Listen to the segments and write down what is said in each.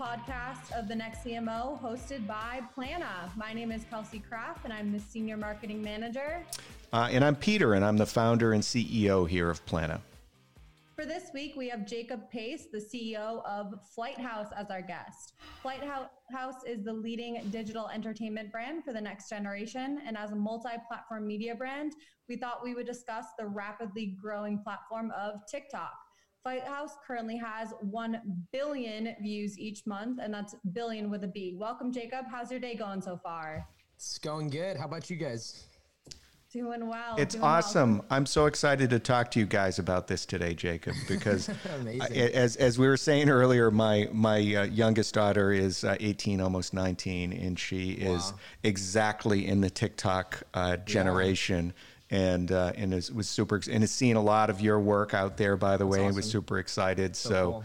podcast of the Next CMO hosted by Plannuh. My name is Kelsey Kraft and I'm the Senior Marketing Manager. Uh, and I'm Peter and I'm the founder and CEO here of Plannuh. For this week, we have Jacob Pace, the CEO of Flighthouse, as our guest. Flighthouse is the leading digital entertainment brand for the next generation. And as a multi platform media brand, we thought we would discuss the rapidly growing platform of TikTok. Flighthouse currently has 1 billion views each month, and that's billion with a B. Welcome, Jacob. How's your day going so far? It's going good. How about you guys? Doing well. It's doing awesome. Well. I'm so excited to talk to you guys about this today, Jacob, because as, as we were saying earlier, my my uh, youngest daughter is uh, 18, almost 19, and she wow. is exactly in the TikTok uh, generation. Yeah and uh, and it was super and has seen a lot of your work out there by the That's way awesome. and was super excited. So, so cool.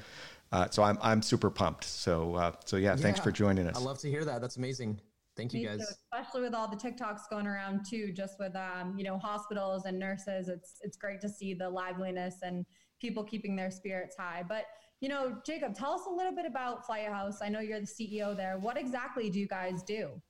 uh, so I'm I'm super pumped. So uh, so yeah, yeah, thanks for joining us. I love to hear that. That's amazing. Thank you guys too, especially with all the TikToks going around too just with um, you know hospitals and nurses. It's it's great to see the liveliness and people keeping their spirits high. But you know Jacob tell us a little bit about Flighthouse I know you're the CEO there. What exactly do you guys do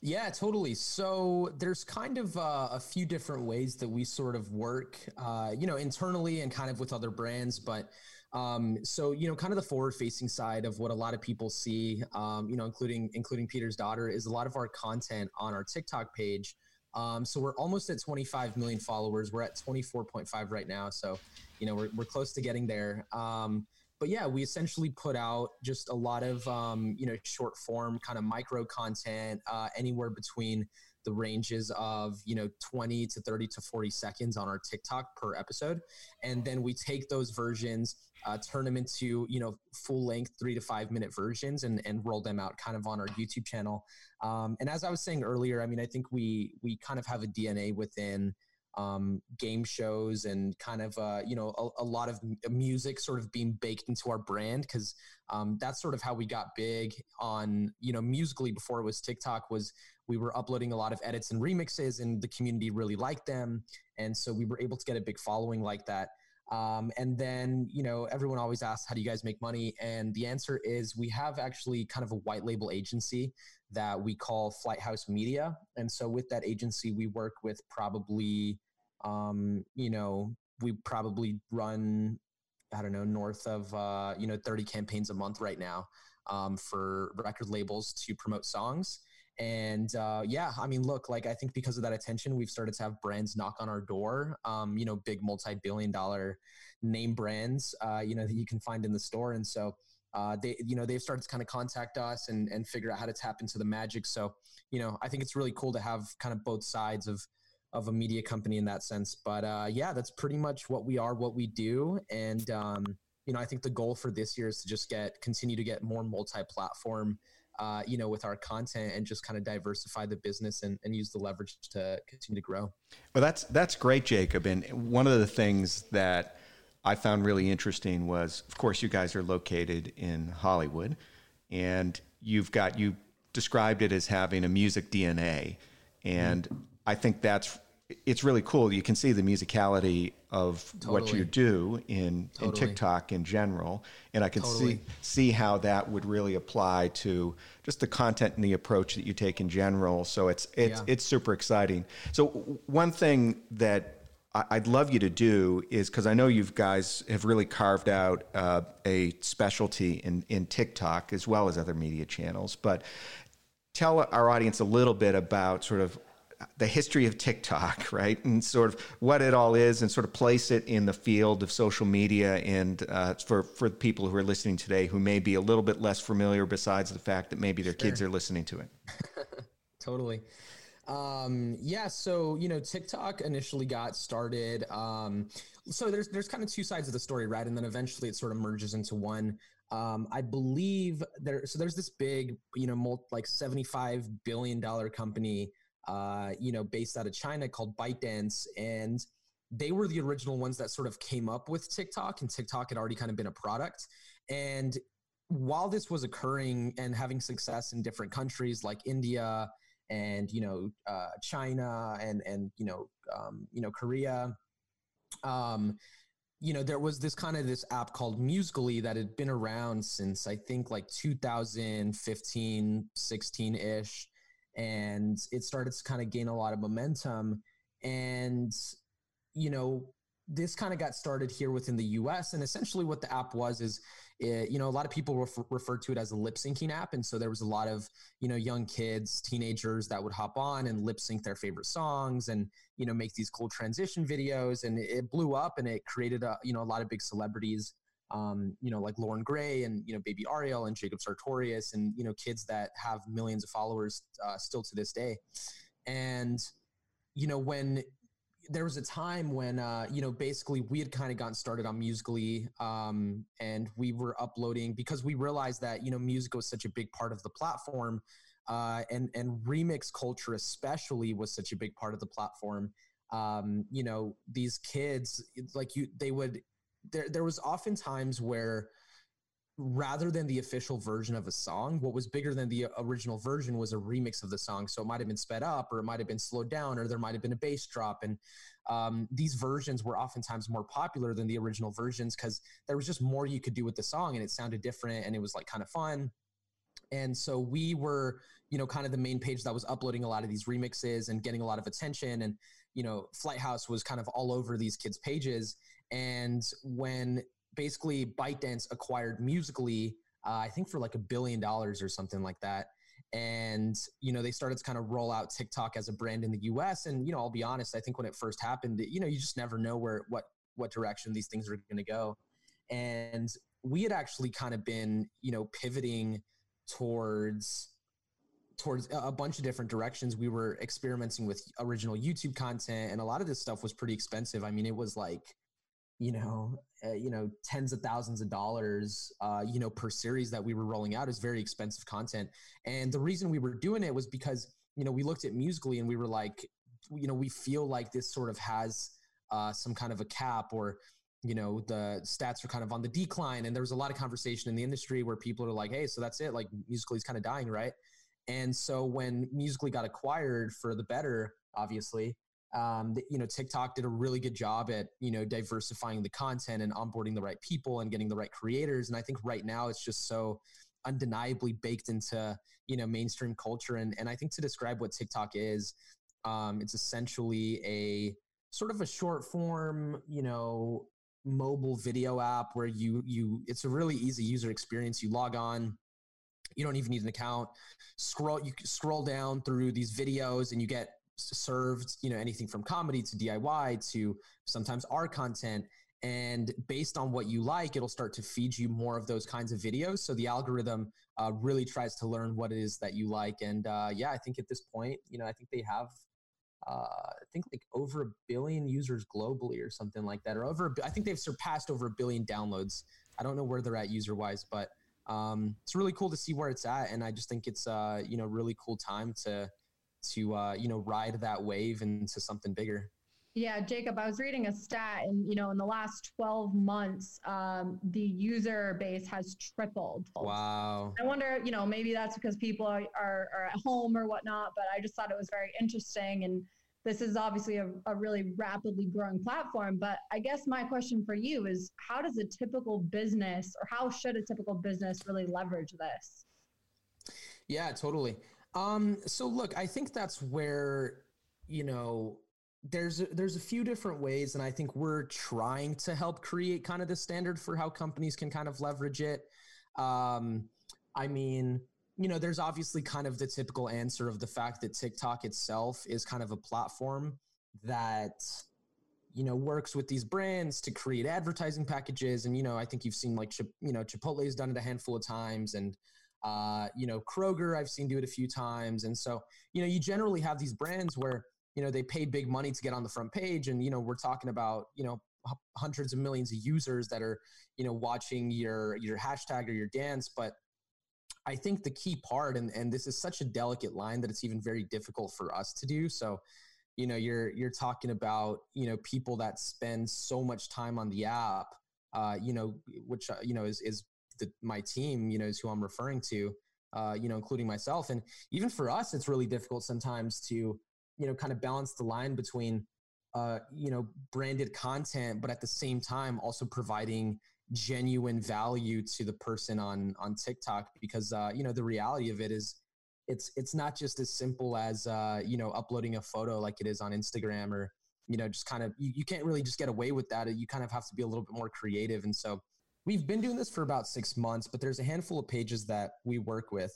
yeah, totally. So there's kind of uh, a few different ways that we sort of work, uh, you know, internally and kind of with other brands. But um, so you know, kind of the forward-facing side of what a lot of people see, um, you know, including including Peter's daughter, is a lot of our content on our TikTok page. Um, so we're almost at 25 million followers. We're at 24.5 right now. So, you know, we're, we're close to getting there. Um, but yeah, we essentially put out just a lot of um, you know short form kind of micro content, uh, anywhere between the ranges of you know 20 to 30 to 40 seconds on our TikTok per episode, and then we take those versions, uh, turn them into you know full length three to five minute versions, and and roll them out kind of on our YouTube channel. Um, and as I was saying earlier, I mean, I think we we kind of have a DNA within um, game shows and kind of uh, you know a, a, lot of music sort of being baked into our brand because um, that's sort of how we got big on you know musically before it was TikTok was we were uploading a lot of edits and remixes and the community really liked them and so we were able to get a big following like that. Um, and then, you know, everyone always asks, how do you guys make money? And the answer is we have actually kind of a white label agency that we call Flighthouse Media. And so with that agency, we work with probably um, you know, we probably run, I don't know, north of, uh, you know, 30 campaigns a month right now um, for record labels to promote songs. And uh, yeah, I mean, look, like I think because of that attention, we've started to have brands knock on our door. Um, you know, big multi-billion-dollar name brands, uh, you know, that you can find in the store. And so uh, they, you know, they've started to kind of contact us and and figure out how to tap into the magic. So, you know, I think it's really cool to have kind of both sides of of a media company in that sense. But uh, yeah, that's pretty much what we are, what we do, and um, you know, I think the goal for this year is to just get continue to get more multi-platform. Uh, you know, with our content and just kind of diversify the business and, and use the leverage to continue to grow. Well, that's that's great, Jacob. And one of the things that I found really interesting was, of course, you guys are located in Hollywood, and you've got you described it as having a music DNA, and mm-hmm. I think that's it's really cool. You can see the musicality of totally. what you do in, totally. in TikTok in general, and I can totally. see see how that would really apply to just the content and the approach that you take in general. So it's it's yeah. it's super exciting. So one thing that I'd love you to do is because I know you guys have really carved out uh, a specialty in in TikTok as well as other media channels, but tell our audience a little bit about sort of the history of TikTok, right, and sort of what it all is, and sort of place it in the field of social media, and uh, for for people who are listening today who may be a little bit less familiar, besides the fact that maybe their sure. kids are listening to it. totally. Um, yeah, so you know, TikTok initially got started. Um, so there's there's kind of two sides of the story, right? And then eventually it sort of merges into one. Um, I believe there. So there's this big, you know, multi, like 75 billion dollar company uh, you know, based out of China called ByteDance. And they were the original ones that sort of came up with TikTok, and TikTok had already kind of been a product. And while this was occurring and having success in different countries like India and you know uh, China and and you know um, you know Korea, um, you know, there was this kind of this app called Musically that had been around since I think like 2015, 16 ish. And it started to kind of gain a lot of momentum. And, you know, this kind of got started here within the US. And essentially, what the app was is, it, eh, you know, a lot of people refer, refer to it as a lip syncing app. And so there was a lot of, you know, young kids, teenagers that would hop on and lip sync their favorite songs and, you know, make these cool transition videos. And it blew up and it created, a, you know, a lot of big celebrities. Um, you know, like Loren Gray and, you know, Baby Ariel and Jacob Sartorius and, you know, kids that have millions of followers uh, still to this day. And, you know, when there was a time when uh, you know basically we had kind of gotten started on musically um, and we were uploading because we realized that you know music was such a big part of the platform uh, and and remix culture especially was such a big part of the platform um, you know these kids like you they would there there was often times where rather than the official version of a song, what was bigger than the original version was a remix of the song. So it might have been sped up, or it might have been slowed down, or there might have been a bass drop. And um, these versions were oftentimes more popular than the original versions because there was just more you could do with the song, and it sounded different, and it was like kind of fun. And so we were, you know, kind of the main page that was uploading a lot of these remixes and getting a lot of attention. And, you know, Flighthouse was kind of all over these kids' pages. And when basically ByteDance acquired Musically, uh, I think for like a billion dollars or something like that. And, you know, they started to kind of roll out TikTok as a brand in the US. And, you know, I'll be honest, I think when it first happened, you know, you just never know where, what, what direction these things are going to go. And we had actually kind of been, you know, pivoting towards, towards a bunch of different directions. We were experimenting with original YouTube content and a lot of this stuff was pretty expensive. I mean, it was like, you know, uh, you know, tens of thousands of dollars, uh, you know, per series that we were rolling out is very expensive content. And the reason we were doing it was because, you know, we looked at Musically and we were like, you know, we feel like this sort of has uh, some kind of a cap or, you know, the stats are kind of on the decline. And there was a lot of conversation in the industry where people are like, hey, so that's it. Like Musically is kind of dying, right? And so when Musically got acquired for the better, obviously, um, you know tiktok did a really good job at you know diversifying the content and onboarding the right people and getting the right creators. And i think right now it's just so undeniably baked into you know mainstream culture. And and i think to describe what tiktok is um, it's essentially a sort of a short form you know mobile video app where you you it's a really easy user experience. You log on you don't even need an account scroll you scroll down through these videos and you get served, you know, anything from comedy to DIY to sometimes our content. And based on what you like, it'll start to feed you more of those kinds of videos. So the algorithm uh, really tries to learn what it is that you like. And uh, yeah, I think at this point, you know, I think they have, uh, I think like over a billion users globally or something like that, or over, I think they've surpassed over a billion downloads. I don't know where they're at user wise, but um, it's really cool to see where it's at. And I just think it's, uh, you know, really cool time to, to uh, you know ride that wave into something bigger. Yeah, Jacob, I was reading a stat, and you know, in the last 12 months, um, the user base has tripled. Wow. I wonder, you know, maybe that's because people are, are, are at home or whatnot, but I just thought it was very interesting. And this is obviously a, a really rapidly growing platform. But I guess my question for you is how does a typical business, or how should a typical business really leverage this? Yeah, totally. Um, so look, I think that's where, you know, there's a, there's a few different ways and I think we're trying to help create kind of the standard for how companies can kind of leverage it. Um, I mean, you know, there's obviously kind of the typical answer of the fact that TikTok itself is kind of a platform that you know works with these brands to create advertising packages and you know i think you've seen like you know chipotle's done it a handful of times and uh, you know, Kroger, I've seen do it a few times. And so, you know, you generally have these brands where, you know, they paid big money to get on the front page. And, you know, we're talking about, you know, hundreds of millions of users that are, you know, watching your, your hashtag or your dance. But I think the key part, and, and this is such a delicate line that it's even very difficult for us to do. So, you know, you're, you're talking about, you know, people that spend so much time on the app, uh, you know, which, uh, you know, is, is the, my team, you know, is who I'm referring to, uh, you know, including myself. And even for us, it's really difficult sometimes to, you know, kind of balance the line between, uh, you know, branded content, but at the same time also providing genuine value to the person on on TikTok because uh, you know the reality of it is it's it's not just as simple as uh, you know uploading a photo like it is on Instagram or you know just kind of you, you can't really just get away with that. You kind of have to be a little bit more creative. And so we've been doing this for about six months but there's a handful of pages that we work with.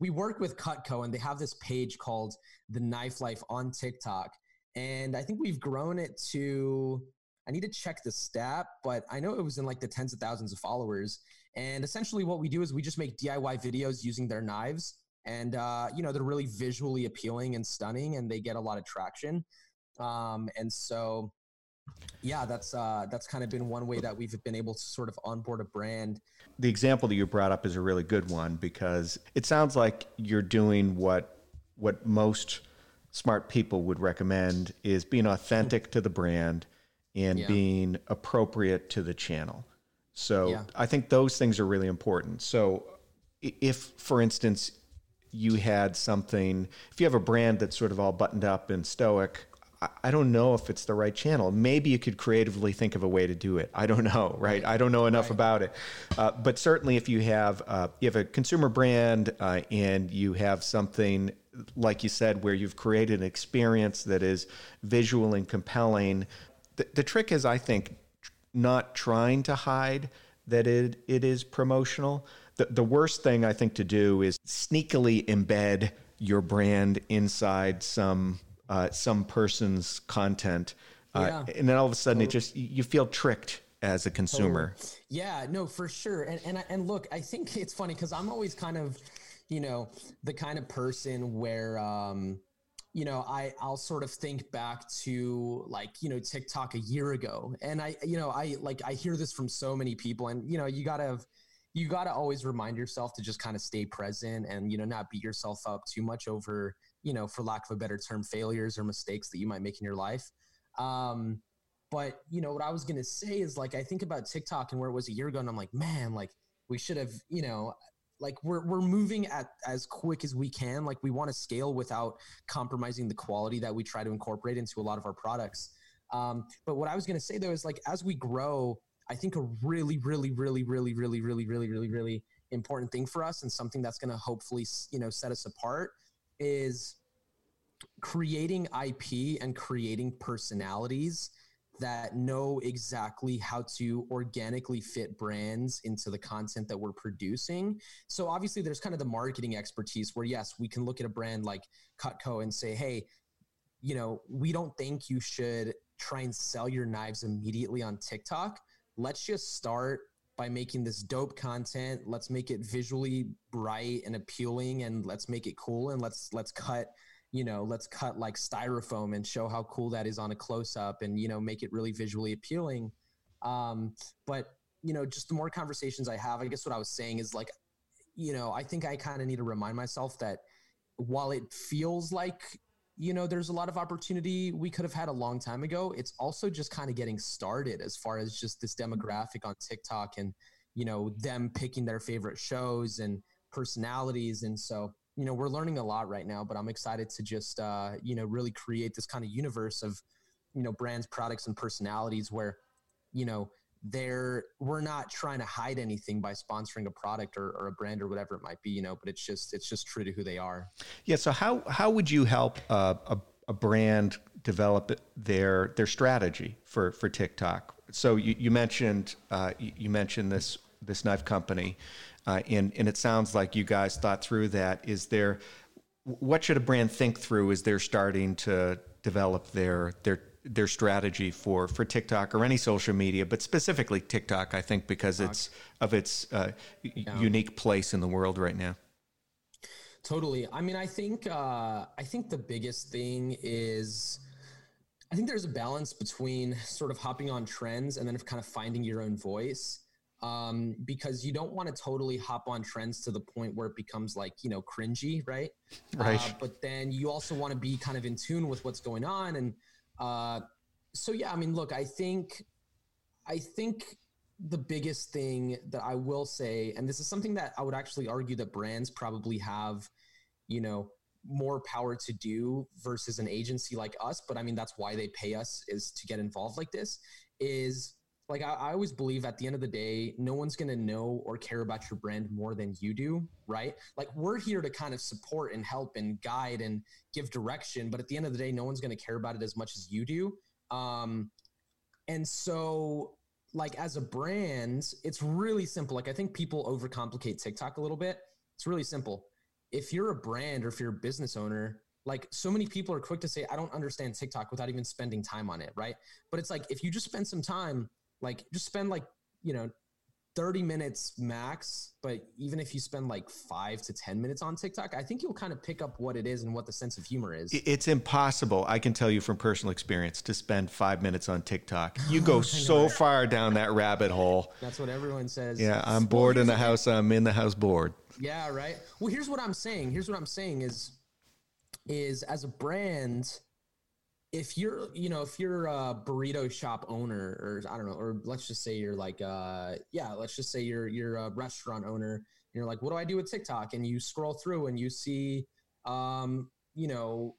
We work with Cutco and they have this page called the Knife Life on TikTok. And I think we've grown it to I need to check the stat, but I know it was in like the tens of thousands of followers. And essentially, what we do is we just make DIY videos using their knives, and uh, you know they're really visually appealing and stunning, and they get a lot of traction. Um, and so, yeah, that's uh, that's kind of been one way that we've been able to sort of onboard a brand. The example that you brought up is a really good one because it sounds like you're doing what what most smart people would recommend is being authentic to the brand and yeah. being appropriate to the channel. So yeah. I think those things are really important. So if, for instance, you had something, if you have a brand that's sort of all buttoned up and stoic, I don't know if it's the right channel. Maybe you could creatively think of a way to do it. I don't know, right? I don't know enough right. about it. Uh, but certainly, if you have uh, you have a consumer brand uh, and you have something like you said, where you've created an experience that is visual and compelling, the, the trick is, I think, not trying to hide that it, it is promotional. The, the worst thing I think to do is sneakily embed your brand inside some uh, some person's content, uh, yeah. and then all of a sudden totally. it just you feel tricked as a consumer. Totally. Yeah, no, for sure. And and and look, I think it's funny because I'm always kind of, you know, the kind of person where um, you know, I I'll sort of think back to like, you know, TikTok a year ago. And I, you know, I like I hear this from so many people and you know, you got to have you got to always remind yourself to just kind of stay present and you know, not beat yourself up too much over, you know, for lack of a better term, failures or mistakes that you might make in your life. Um but, you know, what I was going to say is like I think about TikTok and where it was a year ago and I'm like, man, like we should have, you know, like we're we're moving at as quick as we can. Like we want to scale without compromising the quality that we try to incorporate into a lot of our products. Um, but what i was going to say though is like as we grow i think a really really really really really really really really really important thing for us and something that's going to hopefully you know set us apart is creating ip and creating personalities that know exactly how to organically fit brands into the content that we're producing. So obviously there's kind of the marketing expertise where yes, we can look at a brand like Cutco and say, "Hey, you know, we don't think you should try and sell your knives immediately on TikTok. Let's just start by making this dope content. Let's make it visually bright and appealing and let's make it cool and let's let's cut you know, let's cut like styrofoam and show how cool that is on a close up and, you know, make it really visually appealing. Um, but, you know, just the more conversations I have, I guess what I was saying is like, you know, I think I kind of need to remind myself that while it feels like, you know, there's a lot of opportunity we could have had a long time ago, it's also just kind of getting started as far as just this demographic on TikTok and, you know, them picking their favorite shows and personalities. And so, you know we're learning a lot right now but i'm excited to just uh, you know really create this kind of universe of you know brands products and personalities where you know they're we're not trying to hide anything by sponsoring a product or, or, a brand or whatever it might be you know but it's just it's just true to who they are. Yeah so how how would you help uh, a, a brand develop their their strategy for for tiktok? So you, you mentioned uh, you, you mentioned this this knife company uh, and, and it sounds like you guys thought through that. Is there, what should a brand think through as they're starting to develop their, their, their strategy for, for TikTok or any social media, but specifically TikTok, I think, because it's of its uh, yeah. unique place in the world right now. Totally. I mean, I think uh, I think the biggest thing is I think there's a balance between sort of hopping on trends and then kind of finding your own voice um, because you don't want to totally hop on trends to the point where it becomes like you know cringy, right? Right. Uh, but then you also want to be kind of in tune with what's going on, and uh, so yeah, I mean, look, I think, I think the biggest thing that I will say, and this is something that I would actually argue that brands probably have, you know, more power to do versus an agency like us. But I mean, that's why they pay us is to get involved like this. Is like I, I always believe at the end of the day, no one's gonna know or care about your brand more than you do, right? Like we're here to kind of support and help and guide and give direction, but at the end of the day, no one's gonna care about it as much as you do. Um, and so like as a brand, it's really simple. Like I think people overcomplicate TikTok a little bit. It's really simple. If you're a brand or if you're a business owner, like so many people are quick to say, I don't understand TikTok without even spending time on it, right? But it's like if you just spend some time, like just spend like, you know, 30 minutes max, but even if you spend like five to 10 minutes on TikTok, I think you'll kind of pick up what it is and what the sense of humor is. It's impossible. I can tell you from personal experience to spend five minutes on TikTok. You go so far down that rabbit hole. That's what everyone says. Yeah, I'm bored in the house. I'm in the house bored. Yeah, right. Well, here's what I'm saying. Here's what I'm saying is, is as a brand, if you're you know if you're a burrito shop owner or i don't know or let's just say you're like uh yeah let's just say you're you're a restaurant owner and you're like what do i do with tiktok? And you scroll through and you see um you know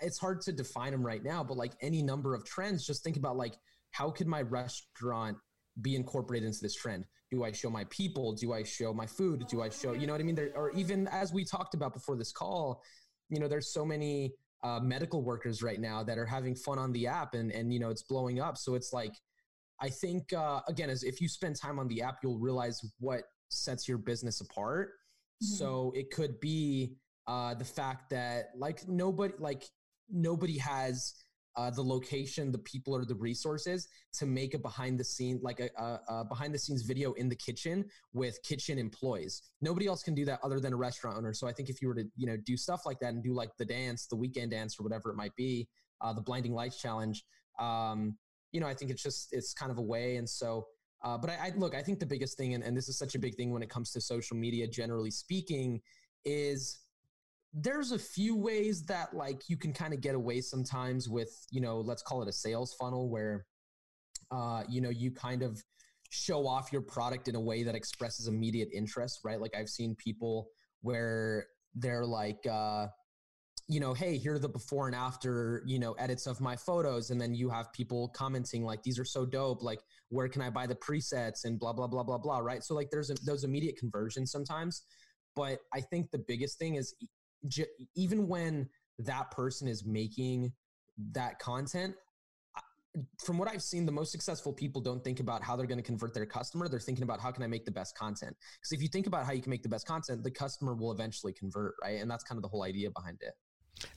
it's hard to define them right now but like any number of trends just think about like how could my restaurant be incorporated into this trend? Do i show my people? Do i show my food? Do i show you know what i mean? There or even as we talked about before this call you know there's so many uh, medical workers right now that are having fun on the app and and you know it's blowing up so it's like i think uh, again as if you spend time on the app you'll realize what sets your business apart mm-hmm. so it could be uh, the fact that like nobody like nobody has uh, the location, the people, or the resources to make a behind the scene, like a, a, a, behind the scenes video in the kitchen with kitchen employees. Nobody else can do that other than a restaurant owner. So I think if you were to, you know, do stuff like that and do like the dance, the Weeknd dance, or whatever it might be, uh, the blinding lights challenge, um, you know, I think it's just it's kind of a way. And so, uh, but I, I look, I think the biggest thing, and, and this is such a big thing when it comes to social media, generally speaking, is there's a few ways that like you can kind of get away sometimes with you know let's call it a sales funnel where uh you know you kind of show off your product in a way that expresses immediate interest right? Like i've seen people where they're like uh you know hey here are the before and after you know edits of my photos and then you have people commenting like these are so dope like where can i buy the presets? and blah blah blah blah blah right? So like there's a, those immediate conversions sometimes but i think the biggest thing is j- even when that person is making that content from what I've seen, the most successful people don't think about how they're going to convert their customer. They're thinking about how can I make the best content? Because if you think about how you can make the best content, the customer will eventually convert, right? And that's kind of the whole idea behind it.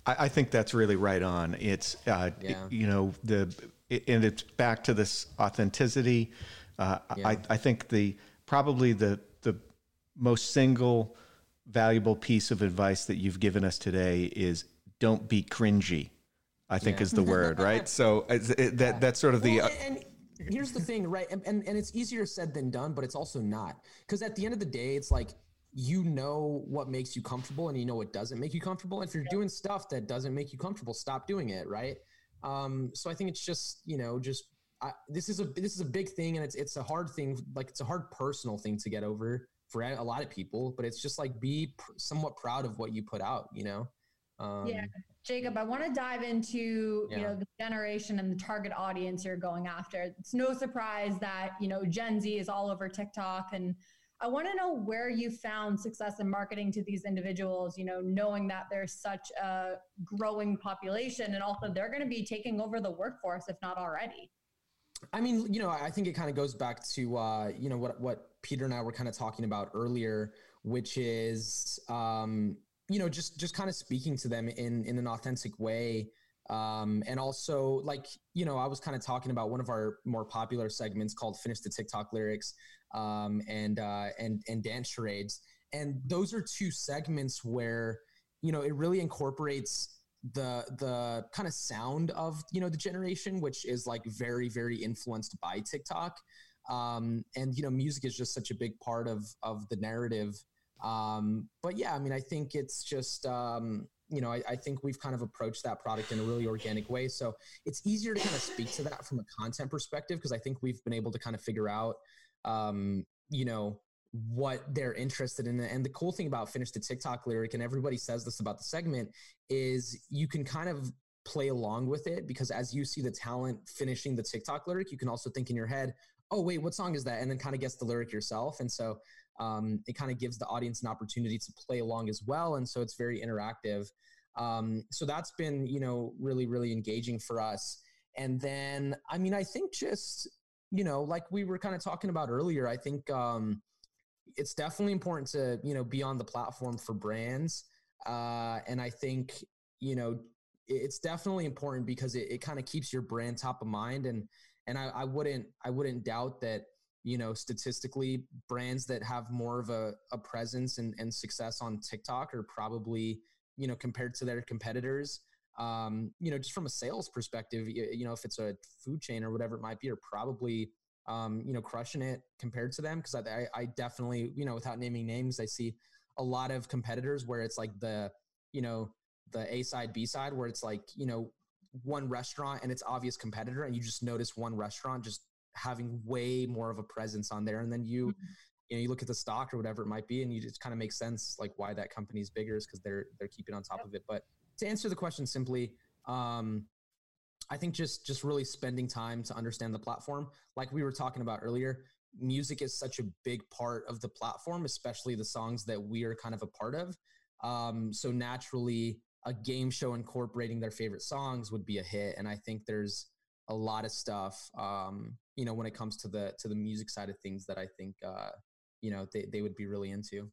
I, I think that's really right on. It's uh, yeah. it, you know the it, and it's back to this authenticity. Uh, yeah. I, I think the probably the the most single valuable piece of advice that you've given us today is don't be cringy. I think yeah. is the word, right? So it, that that's sort of the. Well, and, and here's the thing, right? And, and and it's easier said than done, but it's also not because at the end of the day, it's like you know what makes you comfortable and you know what doesn't make you comfortable. And if you're doing stuff that doesn't make you comfortable, stop doing it, right? Um, so I think it's just you know just I, this is a this is a big thing and it's it's a hard thing like it's a hard personal thing to get over for a lot of people, but it's just like be pr- somewhat proud of what you put out, you know? Um, yeah. Jacob, I want to dive into, yeah. you know, the generation and the target audience you're going after. It's no surprise that, you know, Gen Z is all over TikTok and I want to know where you found success in marketing to these individuals, you know, knowing that there's such a growing population and also they're going to be taking over the workforce if not already. I mean, you know, I think it kind of goes back to uh, you know what what Peter and I were kind of talking about earlier, which is um, you know just just kind of speaking to them in in an authentic way. Um, and also like you know i was kind of talking about one of our more popular segments called finish the tiktok lyrics um, and uh, and and dance charades and those are two segments where you know it really incorporates the the kind of sound of you know the generation which is like very very influenced by tiktok um and you know music is just such a big part of of the narrative um but yeah i mean i think it's just um you know I, I think we've kind of approached that product in a really organic way so it's easier to kind of speak to that from a content perspective because i think we've been able to kind of figure out um you know what they're interested in. And the cool thing about Finish the TikTok lyric, and everybody says this about the segment, is you can kind of play along with it because as you see the talent finishing the TikTok lyric, you can also think in your head, oh, wait, what song is that? And then kind of guess the lyric yourself. And so um, it kind of gives the audience an opportunity to play along as well. And so it's very interactive. Um, so that's been, you know, really, really engaging for us. And then, I mean, I think just, you know, like we were kind of talking about earlier, I think um, it's definitely important to, you know, be on the platform for brands. Uh, and I think, you know, it's definitely important because it, it kind of keeps your brand top of mind. And, and I, I wouldn't, I wouldn't doubt that, you know, statistically brands that have more of a, a presence and, and success on TikTok are probably, you know, compared to their competitors, um, you know, just from a sales perspective, you, you, know, if it's a food chain or whatever it might be, are probably, um, you know, crushing it compared to them. Cause I, I definitely, you know, without naming names, I see a lot of competitors where it's like the, you know, the A side, B side, where it's like, you know, one restaurant and it's obvious competitor and you just notice one restaurant just having way more of a presence on there. And then you, mm-hmm. you know, you look at the stock or whatever it might be, and you just kind of make sense like why that company is bigger is because they're they're keeping on top yep. of it. But to answer the question simply, um, I think just just really spending time to understand the platform, like we were talking about earlier. Music is such a big part of the platform, especially the songs that we are kind of a part of. Um, so naturally, a game show incorporating their favorite songs would be a hit. And I think there's a lot of stuff, um, you know, when it comes to the to the music side of things that I think uh, you know they, they would be really into.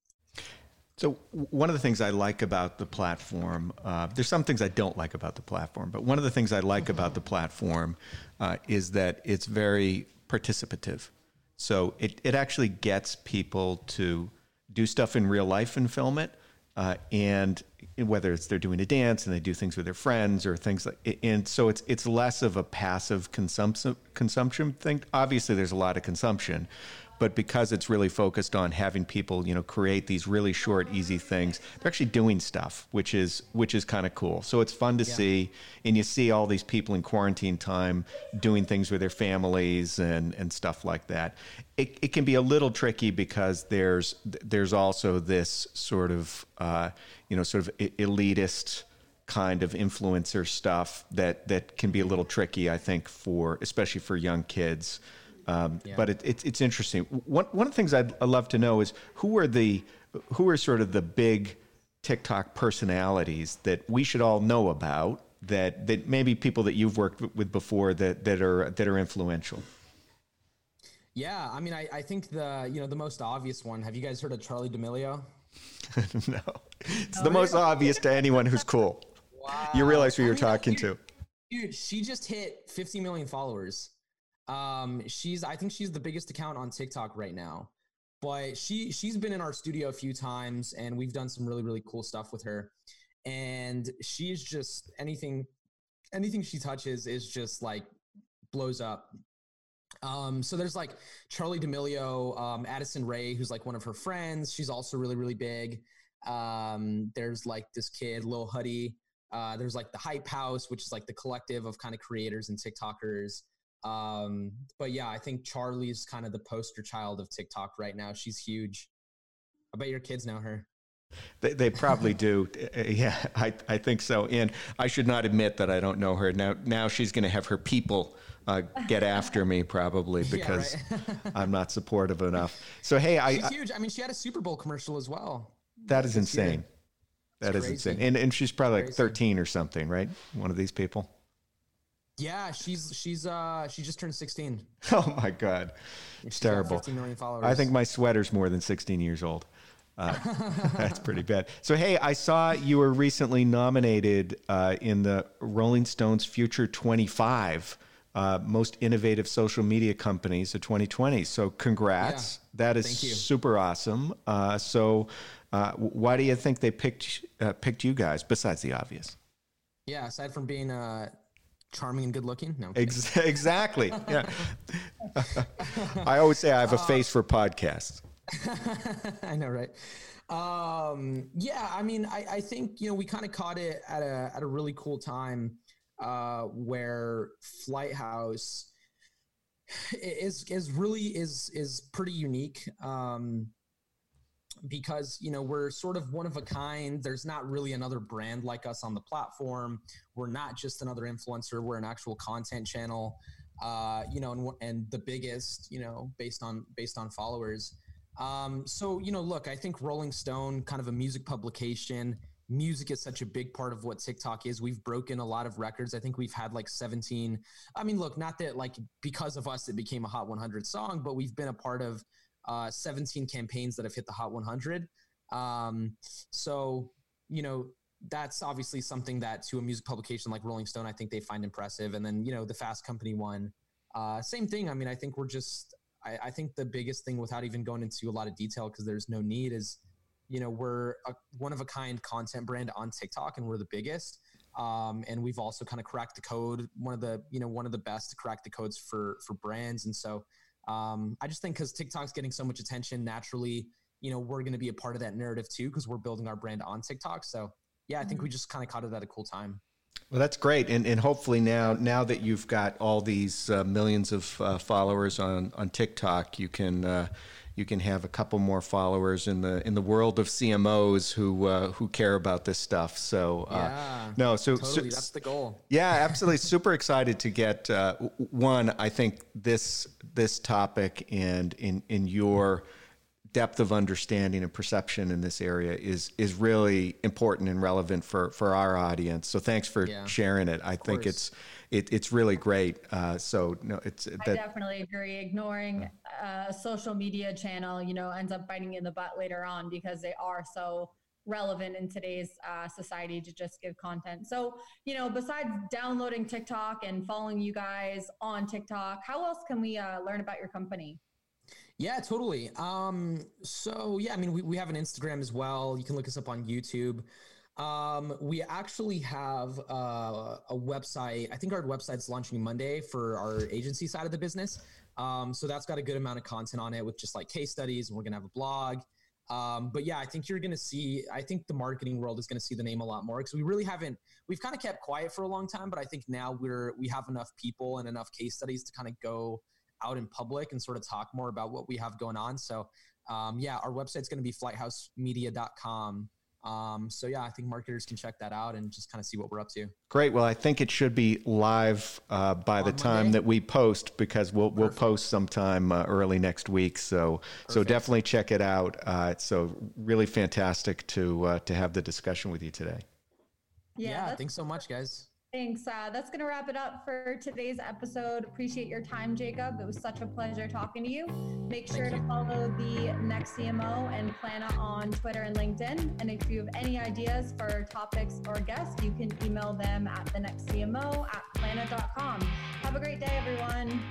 So one of the things I like about the platform, uh, there's some things I don't like about the platform, but one of the things I like about the platform uh, is that it's very participative. So it, it actually gets people to do stuff in real life and film it. Uh, and whether it's they're doing a dance and they do things with their friends or things like and so it's it's less of a passive consumption consumption thing. Obviously there's a lot of consumption but because it's really focused on having people, you know, create these really short, easy things, they're actually doing stuff, which is which is kind of cool. So it's fun to yeah. see, and you see all these people in quarantine time doing things with their families and and stuff like that. It, it can be a little tricky because there's there's also this sort of uh, you know sort of elitist kind of influencer stuff that that can be a little tricky, I think, for especially for young kids. Um, yeah. But it, it, it's interesting. One, one of the things I'd, I'd love to know is who are the who are sort of the big TikTok personalities that we should all know about that that maybe people that you've worked with before that that are that are influential. Yeah, I mean, I, I think the you know the most obvious one. Have you guys heard of Charli D'Amelio? no, it's the most obvious to anyone who's cool. Wow. You realize who you're I mean, talking dude, to. Dude, she just hit 50 million followers. Um, she's I think she's the biggest account on TikTok right now. But she she's been in our studio a few times and we've done some really really cool stuff with her. And she's just anything anything she touches is just like blows up. Um, so there's like Charli D'Amelio, um, Addison Rae, who's like one of her friends. She's also really, really big. Um, there's like this kid, Lil Huddy. Uh, there's like the Hype House, which is like the collective of kind of creators and TikTokers. Um, but yeah, I think Charli's kind of the poster child of TikTok right now. She's huge. I bet your kids know her. They, they probably do. Uh, yeah, I, I think so. And I should not admit that I don't know her. Now, now she's going to have her people uh, get after me probably because yeah, right. I'm not supportive enough. So, hey, I. She's huge. I mean, she had a Super Bowl commercial as well. That is insane. That is insane. And, and she's probably like 13 or something, right? One of these people. Yeah, she's she's uh she just turned 16. Oh my god. It's terrible. 15 million followers. I think my sweater's more than 16 years old. Uh, that's pretty bad. So hey, I saw you were recently nominated uh, in the Rolling Stone's Future 25 uh, most innovative social media companies of 2020. So congrats. Yeah. That is super awesome. Uh, so uh, why do you think they picked uh, picked you guys besides the obvious? Yeah, aside from being charming and good looking. No, Ex- exactly. Yeah. I always say I have a uh, face for podcasts. I know, right? Um, yeah, I mean, I, I think you know we kind of caught it at a at a really cool time uh, where Flighthouse is is really is is pretty unique. Um, because you know we're sort of one of a kind. There's not really another brand like us on the platform. We're not just another influencer. We're an actual content channel uh, you know and, and the biggest you know based on based on followers. Um, so you know look i think rolling stone kind of a music publication music is such a big part of what tiktok is. We've broken a lot of records. I think we've had like 17 i mean look not that like because of us it became a hot 100 song but we've been a part of uh, 17 campaigns that have hit the Hot 100. Um, so, you know, that's obviously something that to a music publication like Rolling Stone, I think they find impressive. And then, you know, the Fast Company one, uh, same thing. I mean, I think we're just, I, I think the biggest thing without even going into a lot of detail, because there's no need, is, you know, we're a one of a kind content brand on TikTok and we're the biggest. Um, and we've also kind of cracked the code, one of the, you know, one of the best to crack the codes for, for brands. And so, um, I just think because TikTok's getting so much attention naturally, you know, we're going to be a part of that narrative too because we're building our brand on TikTok. So yeah, I think mm-hmm. we just kind of caught it at a cool time. Well, that's great, and and hopefully now now that you've got all these uh, millions of uh, followers on on TikTok, you can. Uh, you can have a couple more followers in the in the world of CMOs who uh, who care about this stuff. So uh, yeah, no, so, totally. so, that's the goal. Yeah, absolutely. Super excited to get uh, one. I think this this topic and in in your depth of understanding and perception in this area is is really important and relevant for for our audience. So thanks for yeah, sharing it. I think it's it, it's really great. Uh, so no, it's. That, I definitely agree. Ignoring a social media channel, you know, ends up biting in the butt later on because they are so relevant in today's uh, society to just give content. So, you know, besides downloading TikTok and following you guys on TikTok, how else can we uh, learn about your company? Yeah, totally. Um, so yeah, I mean, we, we have an Instagram as well. You can look us up on YouTube. Um, we actually have uh, a website. I think our website's launching Monday for our agency side of the business. Um, so that's got a good amount of content on it with just like case studies, and we're gonna have a blog. Um, but yeah, I think you're gonna see. I think the marketing world is gonna see the name a lot more because we really haven't. We've kind of kept quiet for a long time, but I think now we're we have enough people and enough case studies to kind of go out in public and sort of talk more about what we have going on. So um, yeah, our website's going to be flighthousemedia.com. Um, so yeah, I think marketers can check that out and just kind of see what we're up to. Great. Well, I think it should be live uh, by On the time that we post because we'll Perfect. we'll post sometime uh, early next week. So Perfect. so definitely check it out. Uh, so really fantastic to uh, to have the discussion with you today. Yeah. yeah thanks so much, guys. Thanks. Uh, that's going to wrap it up for today's episode. Appreciate your time, Jacob. It was such a pleasure talking to you. Make sure to follow the next CMO and Plannuh on Twitter and LinkedIn. And if you have any ideas for topics or guests, you can email them at the next CMO at plannuh.com. Have a great day, everyone.